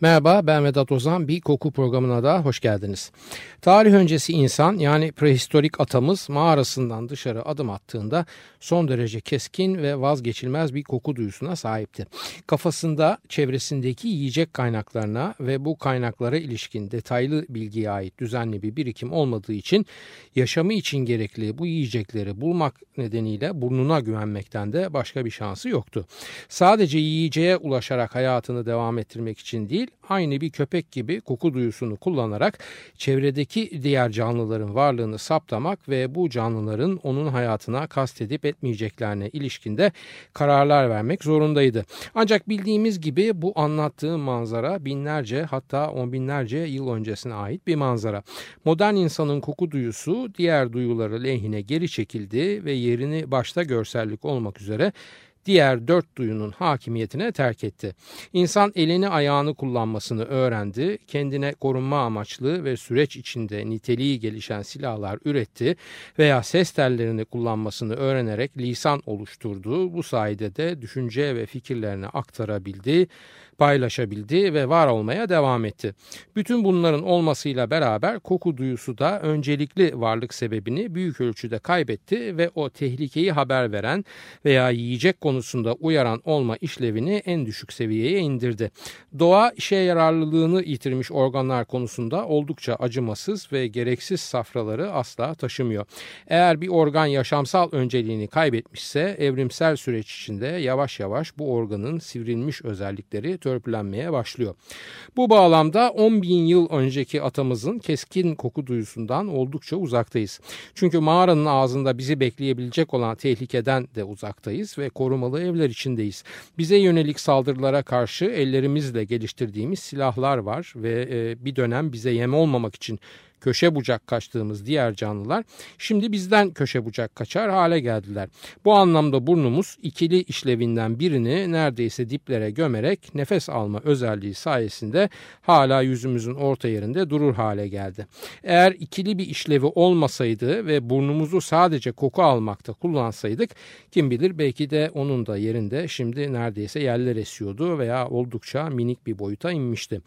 Merhaba ben Vedat Ozan bir koku programına da hoş geldiniz. Tarih öncesi insan yani prehistorik atamız mağarasından dışarı adım attığında son derece keskin ve vazgeçilmez bir koku duyusuna sahipti. Kafasında çevresindeki yiyecek kaynaklarına ve bu kaynaklara ilişkin detaylı bilgiye ait düzenli bir birikim olmadığı için yaşamı için gerekli bu yiyecekleri bulmak nedeniyle burnuna güvenmekten de başka bir şansı yoktu. Sadece yiyeceğe ulaşarak hayatını devam ettirmek için değil aynı bir köpek gibi koku duyusunu kullanarak çevredeki diğer canlıların varlığını saptamak ve bu canlıların onun hayatına kastedip etmeyeceklerine ilişkinde kararlar vermek zorundaydı. Ancak bildiğimiz gibi bu anlattığı manzara binlerce hatta on binlerce yıl öncesine ait bir manzara. Modern insanın koku duyusu diğer duyuları lehine geri çekildi ve yerini başta görsellik olmak üzere diğer dört duyunun hakimiyetine terk etti. İnsan elini ayağını kullanmasını öğrendi, kendine korunma amaçlı ve süreç içinde niteliği gelişen silahlar üretti veya ses tellerini kullanmasını öğrenerek lisan oluşturdu. Bu sayede de düşünce ve fikirlerini aktarabildi paylaşabildi ve var olmaya devam etti. Bütün bunların olmasıyla beraber koku duyusu da öncelikli varlık sebebini büyük ölçüde kaybetti ve o tehlikeyi haber veren veya yiyecek konusunda uyaran olma işlevini en düşük seviyeye indirdi. Doğa işe yararlılığını yitirmiş organlar konusunda oldukça acımasız ve gereksiz safraları asla taşımıyor. Eğer bir organ yaşamsal önceliğini kaybetmişse evrimsel süreç içinde yavaş yavaş bu organın sivrilmiş özellikleri törpülenmeye başlıyor. Bu bağlamda 10 bin yıl önceki atamızın keskin koku duyusundan oldukça uzaktayız. Çünkü mağaranın ağzında bizi bekleyebilecek olan tehlikeden de uzaktayız ve korumalı evler içindeyiz. Bize yönelik saldırılara karşı ellerimizle geliştirdiğimiz silahlar var ve e, bir dönem bize yem olmamak için köşe bucak kaçtığımız diğer canlılar şimdi bizden köşe bucak kaçar hale geldiler. Bu anlamda burnumuz ikili işlevinden birini neredeyse diplere gömerek nefes alma özelliği sayesinde hala yüzümüzün orta yerinde durur hale geldi. Eğer ikili bir işlevi olmasaydı ve burnumuzu sadece koku almakta kullansaydık kim bilir belki de onun da yerinde şimdi neredeyse yerler esiyordu veya oldukça minik bir boyuta inmişti.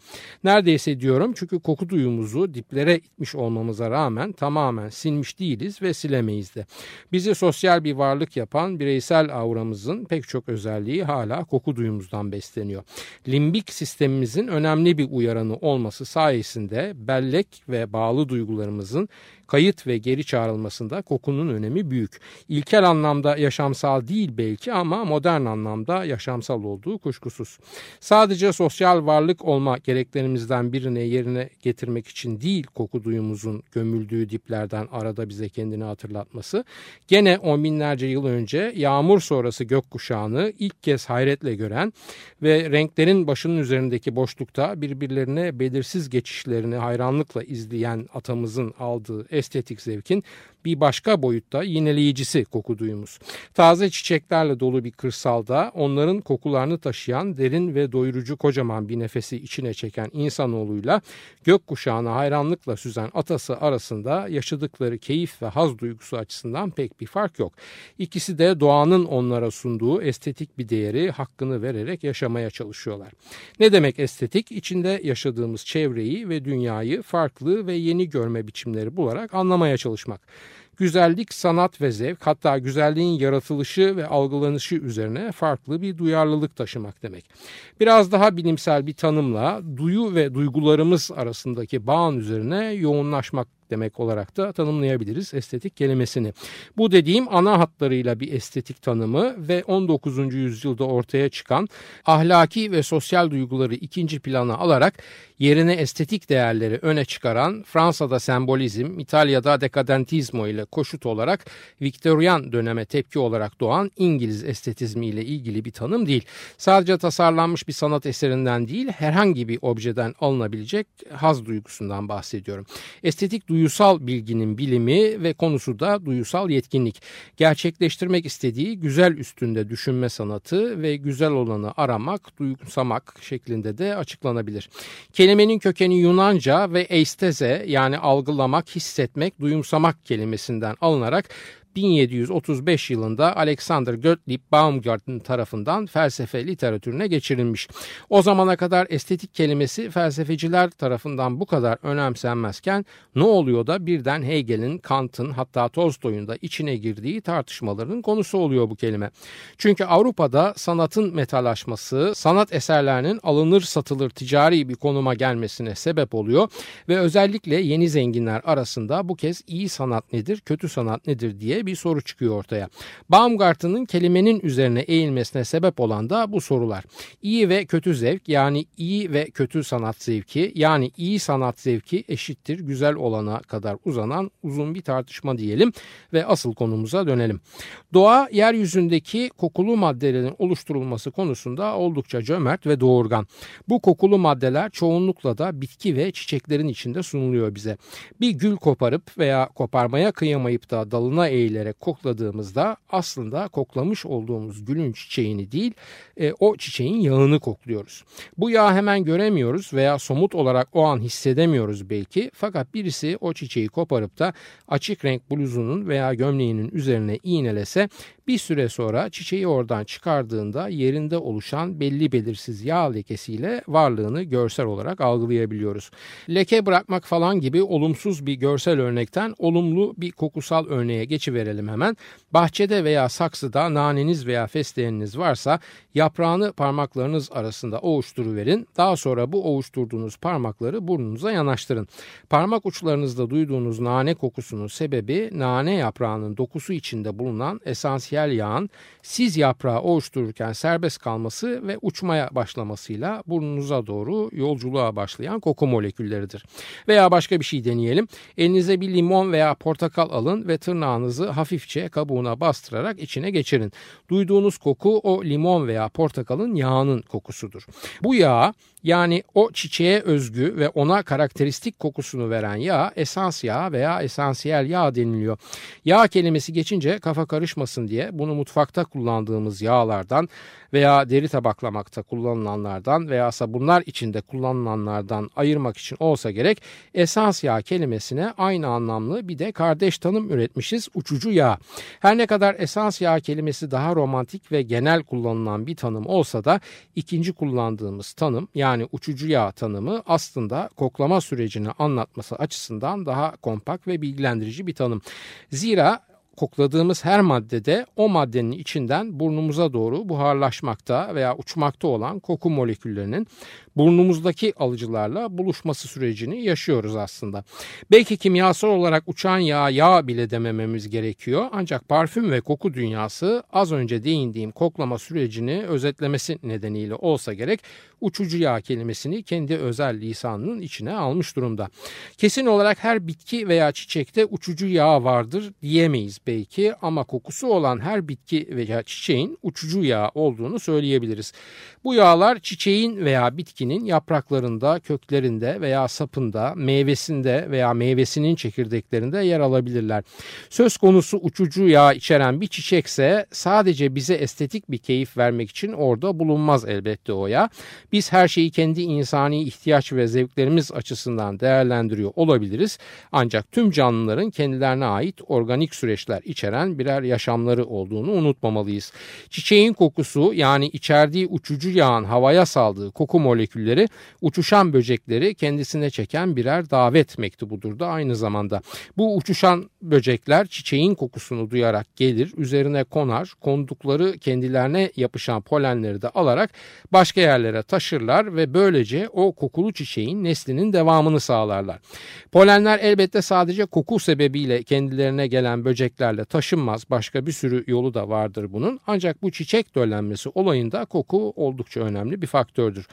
Neredeyse diyorum çünkü koku duyumuzu diplere itmiş silmiş olmamıza rağmen tamamen silmiş değiliz ve silemeyiz de. Bizi sosyal bir varlık yapan bireysel auramızın pek çok özelliği hala koku duyumuzdan besleniyor. Limbik sistemimizin önemli bir uyaranı olması sayesinde bellek ve bağlı duygularımızın kayıt ve geri çağrılmasında kokunun önemi büyük. İlkel anlamda yaşamsal değil belki ama modern anlamda yaşamsal olduğu kuşkusuz. Sadece sosyal varlık olma gereklerimizden birine yerine getirmek için değil koku duyumuzun gömüldüğü diplerden arada bize kendini hatırlatması. Gene on binlerce yıl önce yağmur sonrası gökkuşağını ilk kez hayretle gören ve renklerin başının üzerindeki boşlukta birbirlerine belirsiz geçişlerini hayranlıkla izleyen atamızın aldığı estetik zevkin bir başka boyutta yineleyicisi koku duyumuz. Taze çiçeklerle dolu bir kırsalda onların kokularını taşıyan derin ve doyurucu kocaman bir nefesi içine çeken insanoğluyla gökkuşağına hayranlıkla süzen atası arasında yaşadıkları keyif ve haz duygusu açısından pek bir fark yok. İkisi de doğanın onlara sunduğu estetik bir değeri hakkını vererek yaşamaya çalışıyorlar. Ne demek estetik? İçinde yaşadığımız çevreyi ve dünyayı farklı ve yeni görme biçimleri bularak anlamaya çalışmak. Güzellik, sanat ve zevk hatta güzelliğin yaratılışı ve algılanışı üzerine farklı bir duyarlılık taşımak demek. Biraz daha bilimsel bir tanımla duyu ve duygularımız arasındaki bağın üzerine yoğunlaşmak demek olarak da tanımlayabiliriz estetik kelimesini. Bu dediğim ana hatlarıyla bir estetik tanımı ve 19. yüzyılda ortaya çıkan ahlaki ve sosyal duyguları ikinci plana alarak yerine estetik değerleri öne çıkaran Fransa'da sembolizm, İtalya'da dekadentizmo ile koşut olarak Viktoryan döneme tepki olarak doğan İngiliz estetizmi ile ilgili bir tanım değil. Sadece tasarlanmış bir sanat eserinden değil herhangi bir objeden alınabilecek haz duygusundan bahsediyorum. Estetik duygu duyusal bilginin bilimi ve konusu da duyusal yetkinlik. Gerçekleştirmek istediği güzel üstünde düşünme sanatı ve güzel olanı aramak, duyumsamak şeklinde de açıklanabilir. Kelimenin kökeni Yunanca ve eisteze yani algılamak, hissetmek, duyumsamak kelimesinden alınarak 1735 yılında Alexander Gottlieb Baumgarten tarafından felsefe literatürüne geçirilmiş. O zamana kadar estetik kelimesi felsefeciler tarafından bu kadar önemsenmezken ne oluyor da birden Hegel'in, Kant'ın hatta Tolstoy'un da içine girdiği tartışmaların konusu oluyor bu kelime. Çünkü Avrupa'da sanatın metalaşması, sanat eserlerinin alınır satılır ticari bir konuma gelmesine sebep oluyor ve özellikle yeni zenginler arasında bu kez iyi sanat nedir, kötü sanat nedir diye bir soru çıkıyor ortaya. Baumgarten'ın kelimenin üzerine eğilmesine sebep olan da bu sorular. İyi ve kötü zevk yani iyi ve kötü sanat zevki yani iyi sanat zevki eşittir güzel olana kadar uzanan uzun bir tartışma diyelim ve asıl konumuza dönelim. Doğa yeryüzündeki kokulu maddelerin oluşturulması konusunda oldukça cömert ve doğurgan. Bu kokulu maddeler çoğunlukla da bitki ve çiçeklerin içinde sunuluyor bize. Bir gül koparıp veya koparmaya kıyamayıp da dalına eğilerek eğilerek kokladığımızda aslında koklamış olduğumuz gülün çiçeğini değil e, o çiçeğin yağını kokluyoruz. Bu yağı hemen göremiyoruz veya somut olarak o an hissedemiyoruz belki fakat birisi o çiçeği koparıp da açık renk bluzunun veya gömleğinin üzerine iğnelese bir süre sonra çiçeği oradan çıkardığında yerinde oluşan belli belirsiz yağ lekesiyle varlığını görsel olarak algılayabiliyoruz. Leke bırakmak falan gibi olumsuz bir görsel örnekten olumlu bir kokusal örneğe geçiverelim hemen. Bahçede veya saksıda naneniz veya fesleğeniniz varsa yaprağını parmaklarınız arasında ovuşturuverin. Daha sonra bu ovuşturduğunuz parmakları burnunuza yanaştırın. Parmak uçlarınızda duyduğunuz nane kokusunun sebebi nane yaprağının dokusu içinde bulunan esansiyel yağın siz yaprağı oluştururken serbest kalması ve uçmaya başlamasıyla burnunuza doğru yolculuğa başlayan koku molekülleridir. Veya başka bir şey deneyelim. Elinize bir limon veya portakal alın ve tırnağınızı hafifçe kabuğuna bastırarak içine geçirin. Duyduğunuz koku o limon veya portakalın yağının kokusudur. Bu yağ yani o çiçeğe özgü ve ona karakteristik kokusunu veren yağ esans yağı veya esansiyel yağ deniliyor. Yağ kelimesi geçince kafa karışmasın diye bunu mutfakta kullandığımız yağlardan veya deri tabaklamakta kullanılanlardan veya sabunlar içinde kullanılanlardan ayırmak için olsa gerek esans yağ kelimesine aynı anlamlı bir de kardeş tanım üretmişiz uçucu yağ. Her ne kadar esans yağ kelimesi daha romantik ve genel kullanılan bir tanım olsa da ikinci kullandığımız tanım yani uçucu yağ tanımı aslında koklama sürecini anlatması açısından daha kompakt ve bilgilendirici bir tanım. Zira kokladığımız her maddede o maddenin içinden burnumuza doğru buharlaşmakta veya uçmakta olan koku moleküllerinin burnumuzdaki alıcılarla buluşması sürecini yaşıyoruz aslında. Belki kimyasal olarak uçan yağ yağ bile demememiz gerekiyor ancak parfüm ve koku dünyası az önce değindiğim koklama sürecini özetlemesi nedeniyle olsa gerek uçucu yağ kelimesini kendi özel lisanının içine almış durumda. Kesin olarak her bitki veya çiçekte uçucu yağ vardır diyemeyiz belki ama kokusu olan her bitki veya çiçeğin uçucu yağ olduğunu söyleyebiliriz. Bu yağlar çiçeğin veya bitkinin yapraklarında, köklerinde veya sapında, meyvesinde veya meyvesinin çekirdeklerinde yer alabilirler. Söz konusu uçucu yağ içeren bir çiçekse sadece bize estetik bir keyif vermek için orada bulunmaz elbette o yağ. Biz her şeyi kendi insani ihtiyaç ve zevklerimiz açısından değerlendiriyor olabiliriz. Ancak tüm canlıların kendilerine ait organik süreçler içeren birer yaşamları olduğunu unutmamalıyız. Çiçeğin kokusu yani içerdiği uçucu yağın havaya saldığı koku molekülleri uçuşan böcekleri kendisine çeken birer davet mektubudur da aynı zamanda. Bu uçuşan böcekler çiçeğin kokusunu duyarak gelir, üzerine konar, kondukları kendilerine yapışan polenleri de alarak başka yerlere taşırlar ve böylece o kokulu çiçeğin neslinin devamını sağlarlar. Polenler elbette sadece koku sebebiyle kendilerine gelen böcekler çiçeklerle taşınmaz başka bir sürü yolu da vardır bunun. Ancak bu çiçek döllenmesi olayında koku oldukça önemli bir faktördür.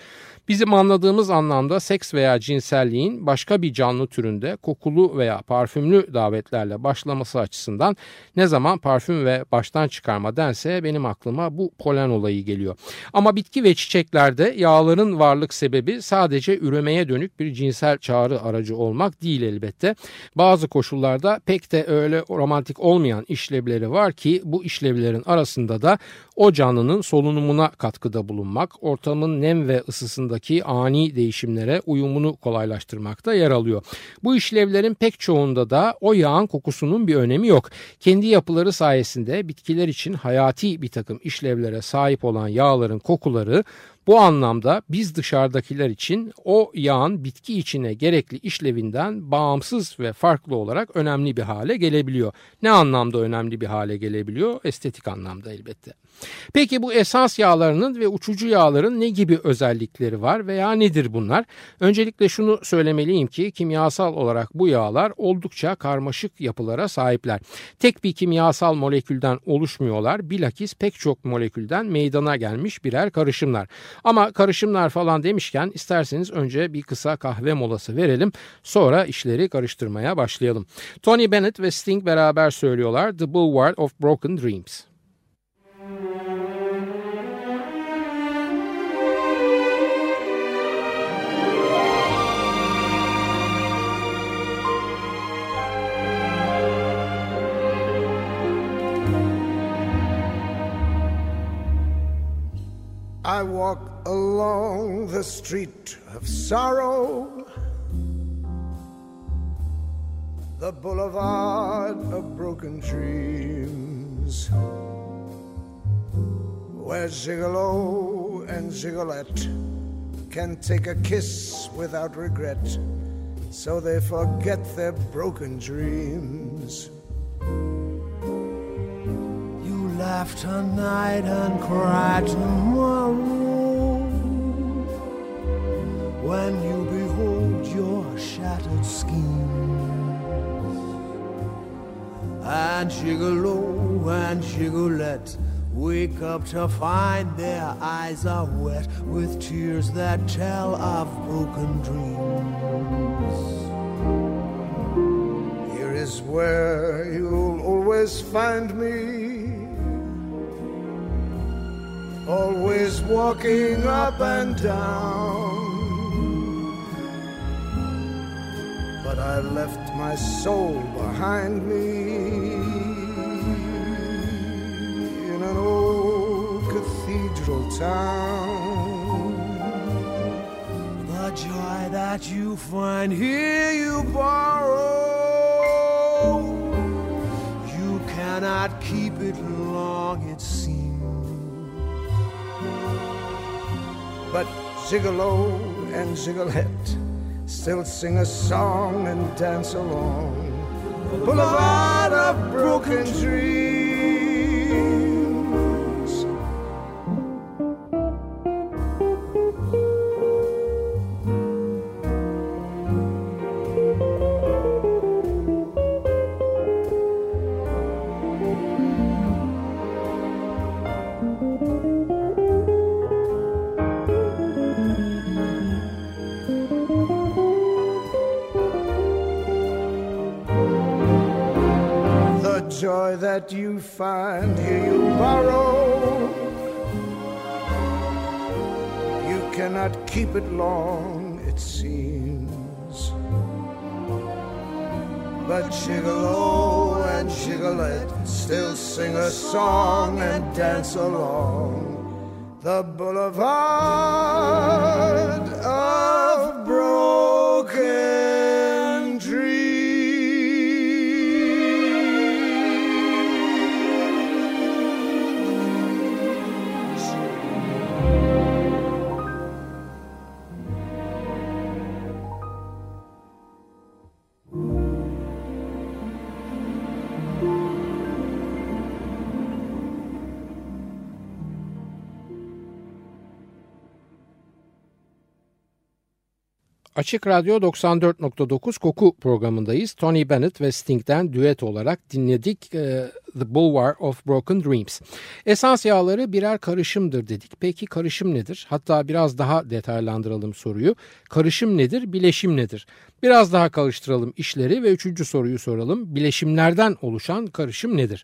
Bizim anladığımız anlamda seks veya cinselliğin başka bir canlı türünde kokulu veya parfümlü davetlerle başlaması açısından ne zaman parfüm ve baştan çıkarma dense benim aklıma bu polen olayı geliyor. Ama bitki ve çiçeklerde yağların varlık sebebi sadece üremeye dönük bir cinsel çağrı aracı olmak değil elbette. Bazı koşullarda pek de öyle romantik olmayan işlevleri var ki bu işlevlerin arasında da o canlının solunumuna katkıda bulunmak, ortamın nem ve ısısındaki ani değişimlere uyumunu kolaylaştırmakta yer alıyor. Bu işlevlerin pek çoğunda da o yağın kokusunun bir önemi yok. Kendi yapıları sayesinde bitkiler için hayati bir takım işlevlere sahip olan yağların kokuları bu anlamda biz dışarıdakiler için o yağın bitki içine gerekli işlevinden bağımsız ve farklı olarak önemli bir hale gelebiliyor. Ne anlamda önemli bir hale gelebiliyor? Estetik anlamda elbette. Peki bu esans yağlarının ve uçucu yağların ne gibi özellikleri var veya nedir bunlar? Öncelikle şunu söylemeliyim ki kimyasal olarak bu yağlar oldukça karmaşık yapılara sahipler. Tek bir kimyasal molekülden oluşmuyorlar. Bilakis pek çok molekülden meydana gelmiş birer karışımlar. Ama karışımlar falan demişken isterseniz önce bir kısa kahve molası verelim. Sonra işleri karıştırmaya başlayalım. Tony Bennett ve Sting beraber söylüyorlar The Boulevard of Broken Dreams. I walk along the street of sorrow, the boulevard of broken dreams, where Gigolo and Gigolette can take a kiss without regret, so they forget their broken dreams laugh tonight and cry tomorrow when you behold your shattered schemes. And Gigolo and Gigolette wake up to find their eyes are wet with tears that tell of broken dreams. Here is where you'll always find me always walking up and down. But I left my soul behind me in an old cathedral town. The joy that you find here you borrow. You cannot keep it long, it seems. But Gigolo and Gigolette still sing a song and dance along. Boulevard of broken dreams. Cannot keep it long, it seems. But Gigolo and Gigolette still sing a song and dance along the boulevard Açık Radyo 94.9 Koku programındayız. Tony Bennett ve Sting'den düet olarak dinledik e, The Bulwark of Broken Dreams. Esans yağları birer karışımdır dedik. Peki karışım nedir? Hatta biraz daha detaylandıralım soruyu. Karışım nedir? Bileşim nedir? Biraz daha karıştıralım işleri ve üçüncü soruyu soralım. Bileşimlerden oluşan karışım nedir?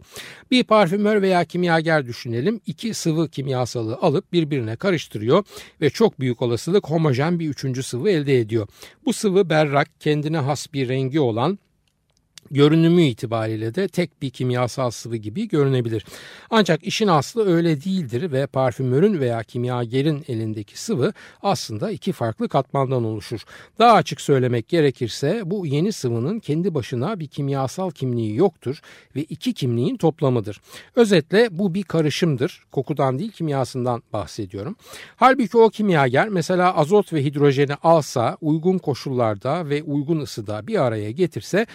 Bir parfümör veya kimyager düşünelim. İki sıvı kimyasalı alıp birbirine karıştırıyor ve çok büyük olasılık homojen bir üçüncü sıvı elde ediyor. Bu sıvı berrak, kendine has bir rengi olan görünümü itibariyle de tek bir kimyasal sıvı gibi görünebilir. Ancak işin aslı öyle değildir ve parfümörün veya kimyagerin elindeki sıvı aslında iki farklı katmandan oluşur. Daha açık söylemek gerekirse bu yeni sıvının kendi başına bir kimyasal kimliği yoktur ve iki kimliğin toplamıdır. Özetle bu bir karışımdır. Kokudan değil kimyasından bahsediyorum. Halbuki o kimyager mesela azot ve hidrojeni alsa uygun koşullarda ve uygun ısıda bir araya getirse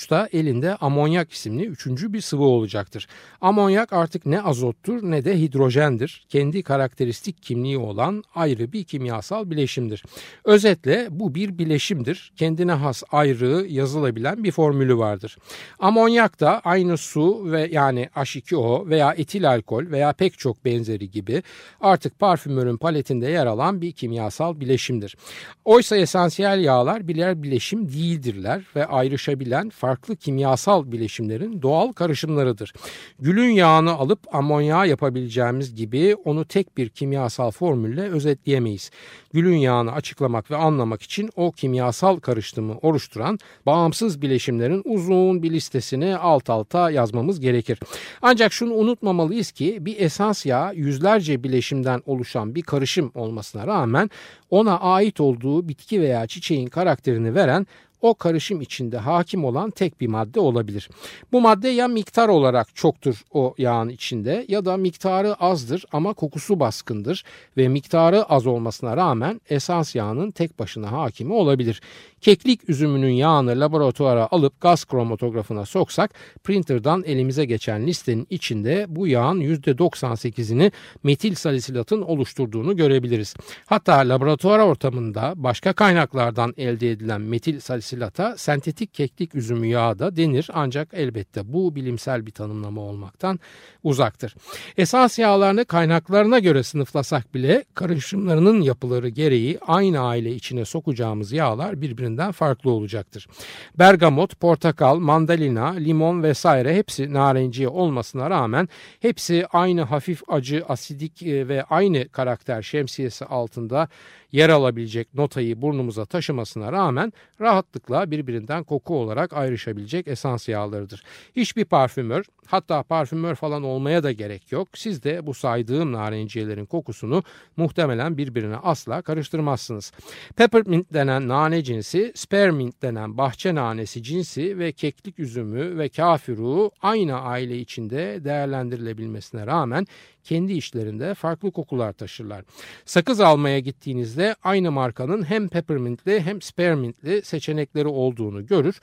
sonuçta elinde amonyak isimli üçüncü bir sıvı olacaktır. Amonyak artık ne azottur ne de hidrojendir. Kendi karakteristik kimliği olan ayrı bir kimyasal bileşimdir. Özetle bu bir bileşimdir. Kendine has ayrı yazılabilen bir formülü vardır. Amonyak da aynı su ve yani H2O veya etil alkol veya pek çok benzeri gibi artık parfümörün paletinde yer alan bir kimyasal bileşimdir. Oysa esansiyel yağlar birer bileşim değildirler ve ayrışabilen farklı farklı kimyasal bileşimlerin doğal karışımlarıdır. Gülün yağını alıp amonyağı yapabileceğimiz gibi onu tek bir kimyasal formülle özetleyemeyiz. Gülün yağını açıklamak ve anlamak için o kimyasal karışımı oluşturan bağımsız bileşimlerin uzun bir listesini alt alta yazmamız gerekir. Ancak şunu unutmamalıyız ki bir esans yağı yüzlerce bileşimden oluşan bir karışım olmasına rağmen ona ait olduğu bitki veya çiçeğin karakterini veren o karışım içinde hakim olan tek bir madde olabilir. Bu madde ya miktar olarak çoktur o yağın içinde ya da miktarı azdır ama kokusu baskındır ve miktarı az olmasına rağmen esans yağının tek başına hakimi olabilir. Keklik üzümünün yağını laboratuvara alıp gaz kromatografına soksak printerdan elimize geçen listenin içinde bu yağın %98'ini metil salisilatın oluşturduğunu görebiliriz. Hatta laboratuvar ortamında başka kaynaklardan elde edilen metil salisilata sentetik keklik üzümü yağı da denir ancak elbette bu bilimsel bir tanımlama olmaktan uzaktır. Esas yağlarını kaynaklarına göre sınıflasak bile karışımlarının yapıları gereği aynı aile içine sokacağımız yağlar birbirine birbirinden farklı olacaktır. Bergamot, portakal, mandalina, limon vesaire hepsi narenciye olmasına rağmen hepsi aynı hafif acı, asidik e, ve aynı karakter şemsiyesi altında yer alabilecek notayı burnumuza taşımasına rağmen rahatlıkla birbirinden koku olarak ayrışabilecek esans yağlarıdır. Hiçbir parfümör hatta parfümör falan olmaya da gerek yok. Siz de bu saydığım narenciyelerin kokusunu muhtemelen birbirine asla karıştırmazsınız. Peppermint denen nane cinsi, spearmint denen bahçe nanesi cinsi ve keklik üzümü ve kafiru aynı aile içinde değerlendirilebilmesine rağmen kendi işlerinde farklı kokular taşırlar. Sakız almaya gittiğinizde aynı markanın hem peppermintli hem spearmintli seçenekleri olduğunu görür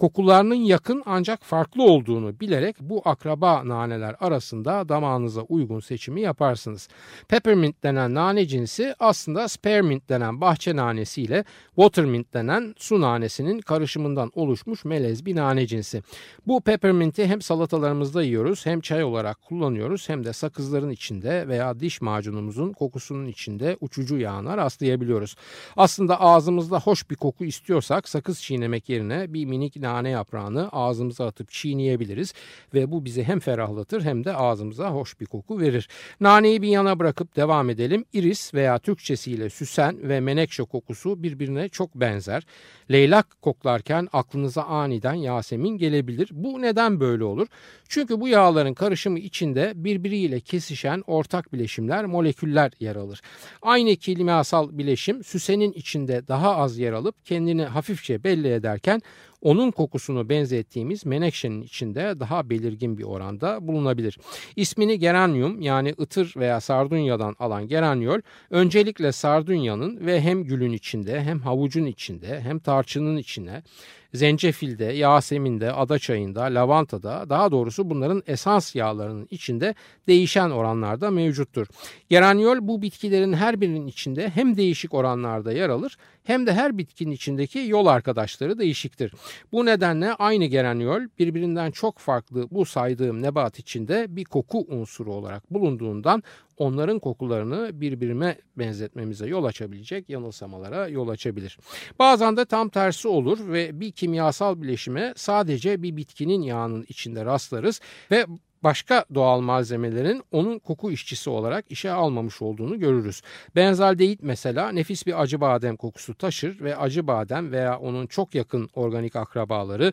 kokularının yakın ancak farklı olduğunu bilerek bu akraba naneler arasında damağınıza uygun seçimi yaparsınız. Peppermint denen nane cinsi aslında spearmint denen bahçe nanesi ile watermint denen su nanesinin karışımından oluşmuş melez bir nane cinsi. Bu pepperminti hem salatalarımızda yiyoruz hem çay olarak kullanıyoruz hem de sakızların içinde veya diş macunumuzun kokusunun içinde uçucu yağına rastlayabiliyoruz. Aslında ağzımızda hoş bir koku istiyorsak sakız çiğnemek yerine bir minik nane yaprağını ağzımıza atıp çiğneyebiliriz ve bu bizi hem ferahlatır hem de ağzımıza hoş bir koku verir. Naneyi bir yana bırakıp devam edelim. İris veya Türkçesiyle süsen ve menekşe kokusu birbirine çok benzer. Leylak koklarken aklınıza aniden Yasemin gelebilir. Bu neden böyle olur? Çünkü bu yağların karışımı içinde birbiriyle kesişen ortak bileşimler, moleküller yer alır. Aynı kimyasal bileşim süsenin içinde daha az yer alıp kendini hafifçe belli ederken onun kokusunu benzettiğimiz menekşenin içinde daha belirgin bir oranda bulunabilir. İsmini geranium yani ıtır veya sardunyadan alan geraniol öncelikle sardunyanın ve hem gülün içinde hem havucun içinde hem tarçının içine zencefilde, yaseminde, adaçayında, lavantada daha doğrusu bunların esans yağlarının içinde değişen oranlarda mevcuttur. Geraniol bu bitkilerin her birinin içinde hem değişik oranlarda yer alır hem de her bitkinin içindeki yol arkadaşları değişiktir. Bu nedenle aynı geraniol birbirinden çok farklı bu saydığım nebat içinde bir koku unsuru olarak bulunduğundan onların kokularını birbirine benzetmemize yol açabilecek yanılsamalara yol açabilir. Bazen de tam tersi olur ve bir kimyasal bileşime sadece bir bitkinin yağının içinde rastlarız ve başka doğal malzemelerin onun koku işçisi olarak işe almamış olduğunu görürüz. Benzaldehit mesela nefis bir acı badem kokusu taşır ve acı badem veya onun çok yakın organik akrabaları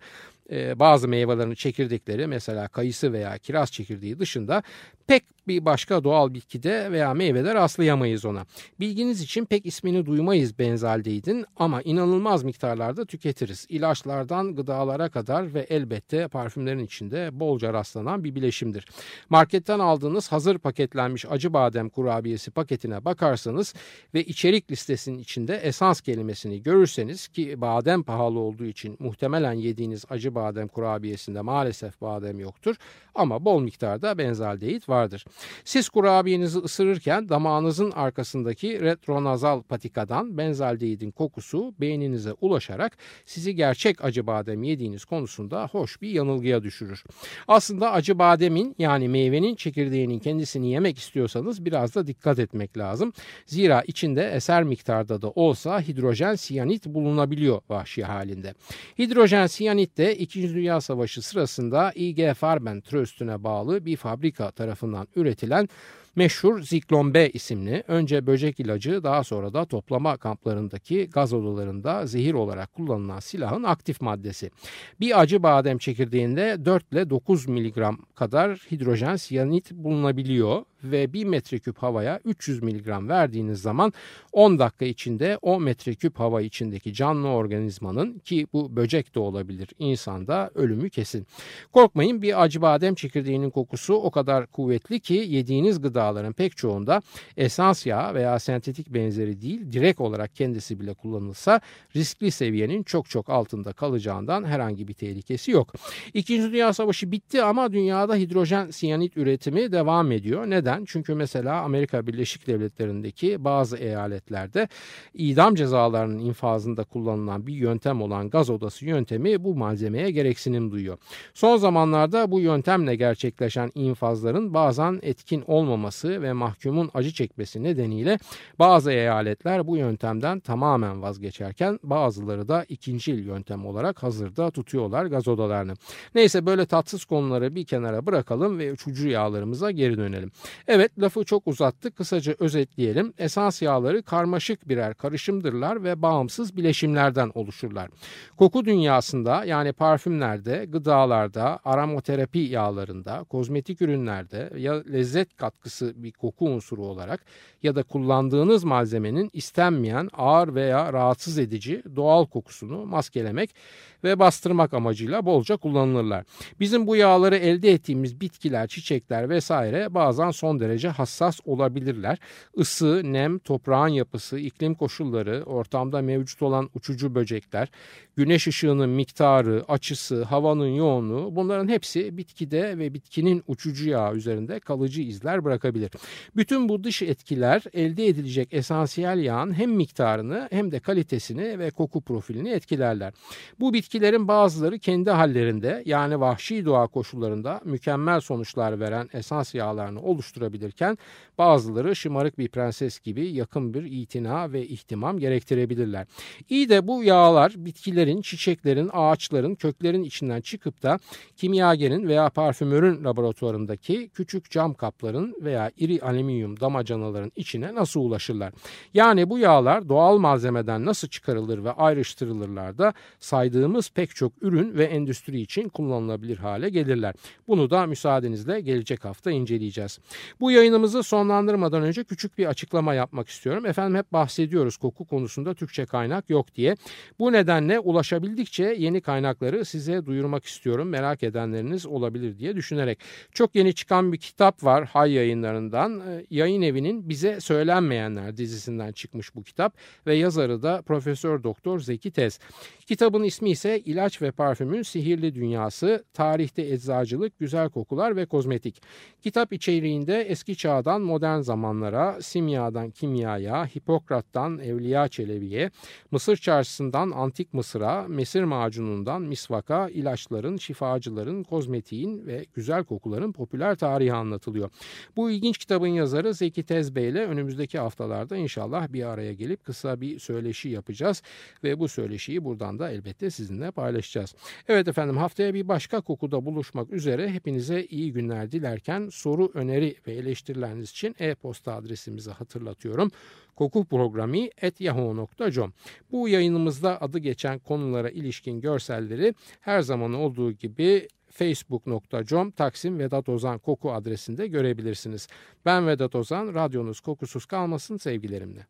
e, bazı meyvelerin çekirdekleri mesela kayısı veya kiraz çekirdeği dışında pek bir başka doğal bitkide veya meyvede rastlayamayız ona. Bilginiz için pek ismini duymayız benzaldeydin ama inanılmaz miktarlarda tüketiriz. İlaçlardan gıdalara kadar ve elbette parfümlerin içinde bolca rastlanan bir bileşimdir. Marketten aldığınız hazır paketlenmiş acı badem kurabiyesi paketine bakarsanız ve içerik listesinin içinde esans kelimesini görürseniz ki badem pahalı olduğu için muhtemelen yediğiniz acı badem kurabiyesinde maalesef badem yoktur ama bol miktarda benzaldehit vardır. Siz kurabiyenizi ısırırken damağınızın arkasındaki retronazal patikadan benzaldehidin kokusu beyninize ulaşarak sizi gerçek acı badem yediğiniz konusunda hoş bir yanılgıya düşürür. Aslında acı bademin yani meyvenin çekirdeğinin kendisini yemek istiyorsanız biraz da dikkat etmek lazım. Zira içinde eser miktarda da olsa hidrojen siyanit bulunabiliyor vahşi halinde. Hidrojen siyanit de 2. Dünya Savaşı sırasında IG Farben Tröstü'ne bağlı bir fabrika tarafından üretilen meşhur Ziklon B isimli önce böcek ilacı daha sonra da toplama kamplarındaki gaz odalarında zehir olarak kullanılan silahın aktif maddesi. Bir acı badem çekirdeğinde 4 ile 9 miligram kadar hidrojen siyanit bulunabiliyor ve 1 metreküp havaya 300 miligram verdiğiniz zaman 10 dakika içinde o metreküp hava içindeki canlı organizmanın ki bu böcek de olabilir insanda ölümü kesin. Korkmayın bir acı badem çekirdeğinin kokusu o kadar kuvvetli ki yediğiniz gıdaların pek çoğunda esans yağı veya sentetik benzeri değil direkt olarak kendisi bile kullanılsa riskli seviyenin çok çok altında kalacağından herhangi bir tehlikesi yok. İkinci Dünya Savaşı bitti ama dünyada hidrojen siyanit üretimi devam ediyor. Neden? Neden? Çünkü mesela Amerika Birleşik Devletleri'ndeki bazı eyaletlerde idam cezalarının infazında kullanılan bir yöntem olan gaz odası yöntemi bu malzemeye gereksinim duyuyor. Son zamanlarda bu yöntemle gerçekleşen infazların bazen etkin olmaması ve mahkumun acı çekmesi nedeniyle bazı eyaletler bu yöntemden tamamen vazgeçerken bazıları da ikincil yöntem olarak hazırda tutuyorlar gaz odalarını. Neyse böyle tatsız konuları bir kenara bırakalım ve uçucu yağlarımıza geri dönelim. Evet lafı çok uzattık kısaca özetleyelim. Esans yağları karmaşık birer karışımdırlar ve bağımsız bileşimlerden oluşurlar. Koku dünyasında yani parfümlerde, gıdalarda, aromaterapi yağlarında, kozmetik ürünlerde ya lezzet katkısı bir koku unsuru olarak ya da kullandığınız malzemenin istenmeyen ağır veya rahatsız edici doğal kokusunu maskelemek ve bastırmak amacıyla bolca kullanılırlar. Bizim bu yağları elde ettiğimiz bitkiler, çiçekler vesaire bazen son derece hassas olabilirler. Isı, nem, toprağın yapısı, iklim koşulları, ortamda mevcut olan uçucu böcekler, güneş ışığının miktarı, açısı, havanın yoğunluğu bunların hepsi bitkide ve bitkinin uçucu yağı üzerinde kalıcı izler bırakabilir. Bütün bu dış etkiler elde edilecek esansiyel yağın hem miktarını hem de kalitesini ve koku profilini etkilerler. Bu bitkilerin bazıları kendi hallerinde yani vahşi doğa koşullarında mükemmel sonuçlar veren esans yağlarını oluşturabilirken bazıları şımarık bir prenses gibi yakın bir itina ve ihtimam gerektirebilirler. İyi de bu yağlar bitkilerin, çiçeklerin, ağaçların, köklerin içinden çıkıp da kimyagerin veya parfümörün laboratuvarındaki küçük cam kapların veya iri alüminyum damacanaların içine nasıl ulaşırlar? Yani bu yağlar doğal malzemeden nasıl çıkarılır ve ayrıştırılırlar da saydığımız pek çok ürün ve endüstri için kullanılabilir hale gelirler. Bunu da müsaadenizle gelecek hafta inceleyeceğiz. Bu yayınımızı sonlandırmadan önce küçük bir açıklama yapmak istiyorum. Efendim hep bahsediyoruz koku konusunda Türkçe kaynak yok diye. Bu nedenle ulaşabildikçe yeni kaynakları size duyurmak istiyorum. Merak edenleriniz olabilir diye düşünerek. Çok yeni çıkan bir kitap var Hay yayınlarından. Ee, yayın evinin Bize Söylenmeyenler dizisinden çıkmış bu kitap ve yazarı da Profesör Doktor Zeki Tez. Kitabın ismi ise İlaç ve Parfümün Sihirli Dünyası, Tarihte Eczacılık, Güzel Kokular ve Kozmetik. Kitap içeriğinde eski çağdan modern zamanlara, simyadan kimyaya, Hipokrat'tan Evliya Çelebi'ye, Mısır çarşısından antik Mısır'a, mesir macunundan misvaka, ilaçların, şifacıların, kozmetiğin ve güzel kokuların popüler tarihi anlatılıyor. Bu ilginç kitabın yazarı Zeki Tezbey ile önümüzdeki haftalarda inşallah bir araya gelip kısa bir söyleşi yapacağız ve bu söyleşiyi buradan da elbette sizinle paylaşacağız. Evet efendim haftaya bir başka kokuda buluşmak üzere hepinize iyi günler dilerken soru, öneri ve eleştirileriniz için e-posta adresimizi hatırlatıyorum kokuprogrami.yahoo.com Bu yayınımızda adı geçen konulara ilişkin görselleri her zaman olduğu gibi facebook.com Taksim Vedat Ozan Koku adresinde görebilirsiniz. Ben Vedat Ozan, radyonuz kokusuz kalmasın sevgilerimle.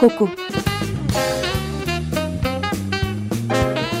Koku